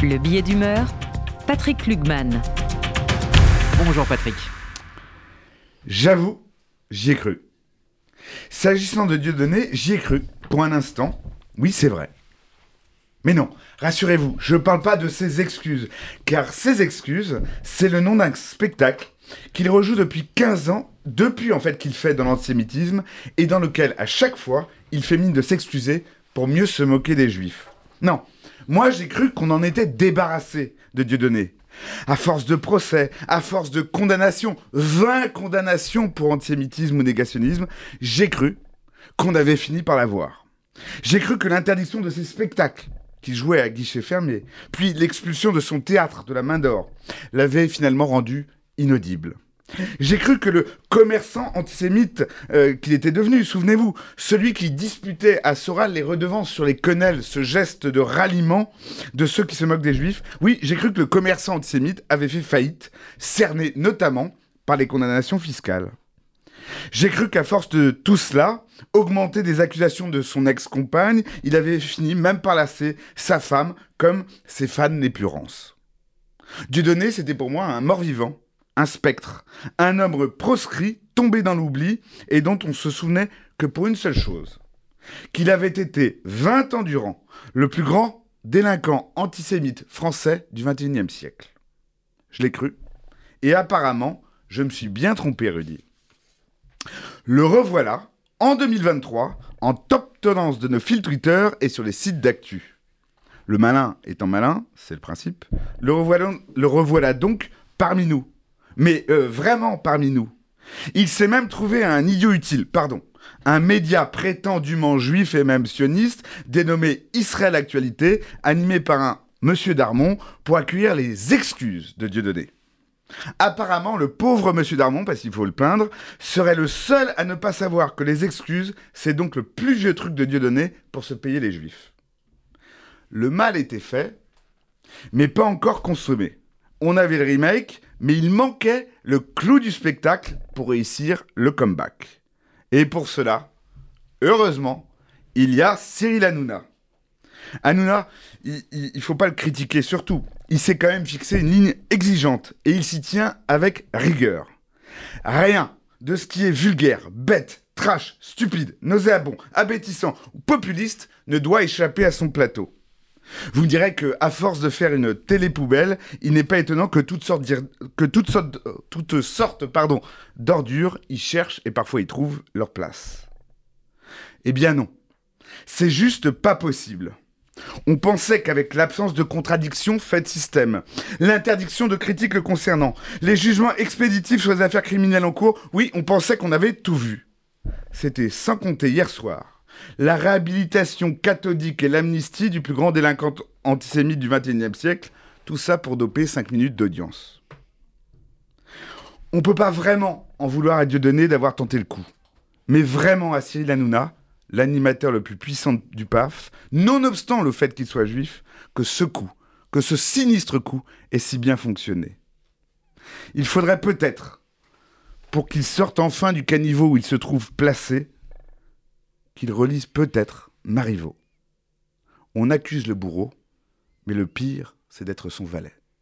Le billet d'humeur, Patrick Lugman. Bonjour Patrick. J'avoue, j'y ai cru. S'agissant de Dieudonné, j'y ai cru. Pour un instant, oui, c'est vrai. Mais non, rassurez-vous, je ne parle pas de ses excuses, car ses excuses, c'est le nom d'un spectacle qu'il rejoue depuis 15 ans, depuis en fait qu'il fait dans l'antisémitisme, et dans lequel, à chaque fois, il fait mine de s'excuser pour mieux se moquer des juifs. Non, moi j'ai cru qu'on en était débarrassé de Dieudonné. À force de procès, à force de condamnations, 20 condamnations pour antisémitisme ou négationnisme, j'ai cru qu'on avait fini par l'avoir. J'ai cru que l'interdiction de ses spectacles, qu'il jouait à guichet fermé, puis l'expulsion de son théâtre de la main d'or, l'avait finalement rendu inaudible. J'ai cru que le commerçant antisémite euh, qu'il était devenu, souvenez-vous, celui qui disputait à Soral les redevances sur les quenelles, ce geste de ralliement de ceux qui se moquent des juifs, oui, j'ai cru que le commerçant antisémite avait fait faillite, cerné notamment par les condamnations fiscales. J'ai cru qu'à force de tout cela, augmenter des accusations de son ex-compagne, il avait fini même par lasser sa femme comme ses fans n'épurance. Dieudonné, c'était pour moi un mort-vivant, un spectre, un homme proscrit, tombé dans l'oubli, et dont on se souvenait que pour une seule chose, qu'il avait été 20 ans durant le plus grand délinquant antisémite français du XXIe siècle. Je l'ai cru, et apparemment, je me suis bien trompé, Rudy. Le revoilà, en 2023, en top tendance de nos fils Twitter et sur les sites d'actu. Le malin étant malin, c'est le principe, le revoilà donc parmi nous, mais euh, vraiment parmi nous. Il s'est même trouvé un idiot utile, pardon, un média prétendument juif et même sioniste, dénommé Israël Actualité, animé par un Monsieur Darmon, pour accueillir les excuses de Dieudonné. Apparemment, le pauvre Monsieur Darmon, parce qu'il faut le plaindre, serait le seul à ne pas savoir que les excuses, c'est donc le plus vieux truc de Dieudonné pour se payer les juifs. Le mal était fait, mais pas encore consommé. On avait le remake, mais il manquait le clou du spectacle pour réussir le comeback. Et pour cela, heureusement, il y a Cyril Hanouna. Hanouna, il, ne faut pas le critiquer surtout. Il s'est quand même fixé une ligne exigeante et il s'y tient avec rigueur. Rien de ce qui est vulgaire, bête, trash, stupide, nauséabond, abétissant ou populiste ne doit échapper à son plateau. Vous me direz que, à force de faire une télé-poubelle, il n'est pas étonnant que toutes sortes, d'ordures y cherchent et parfois y trouvent leur place. Eh bien non. C'est juste pas possible. On pensait qu'avec l'absence de contradiction faite système, l'interdiction de critiques le concernant, les jugements expéditifs sur les affaires criminelles en cours, oui, on pensait qu'on avait tout vu. C'était sans compter hier soir la réhabilitation cathodique et l'amnistie du plus grand délinquant antisémite du XXIe siècle, tout ça pour doper 5 minutes d'audience. On ne peut pas vraiment en vouloir à Dieudonné d'avoir tenté le coup. Mais vraiment à Cyril Hanouna, l'animateur le plus puissant du PAF, nonobstant le fait qu'il soit juif, que ce coup, que ce sinistre coup ait si bien fonctionné. Il faudrait peut-être, pour qu'il sorte enfin du caniveau où il se trouve placé, qu'il relise peut-être Marivaux. On accuse le bourreau, mais le pire, c'est d'être son valet.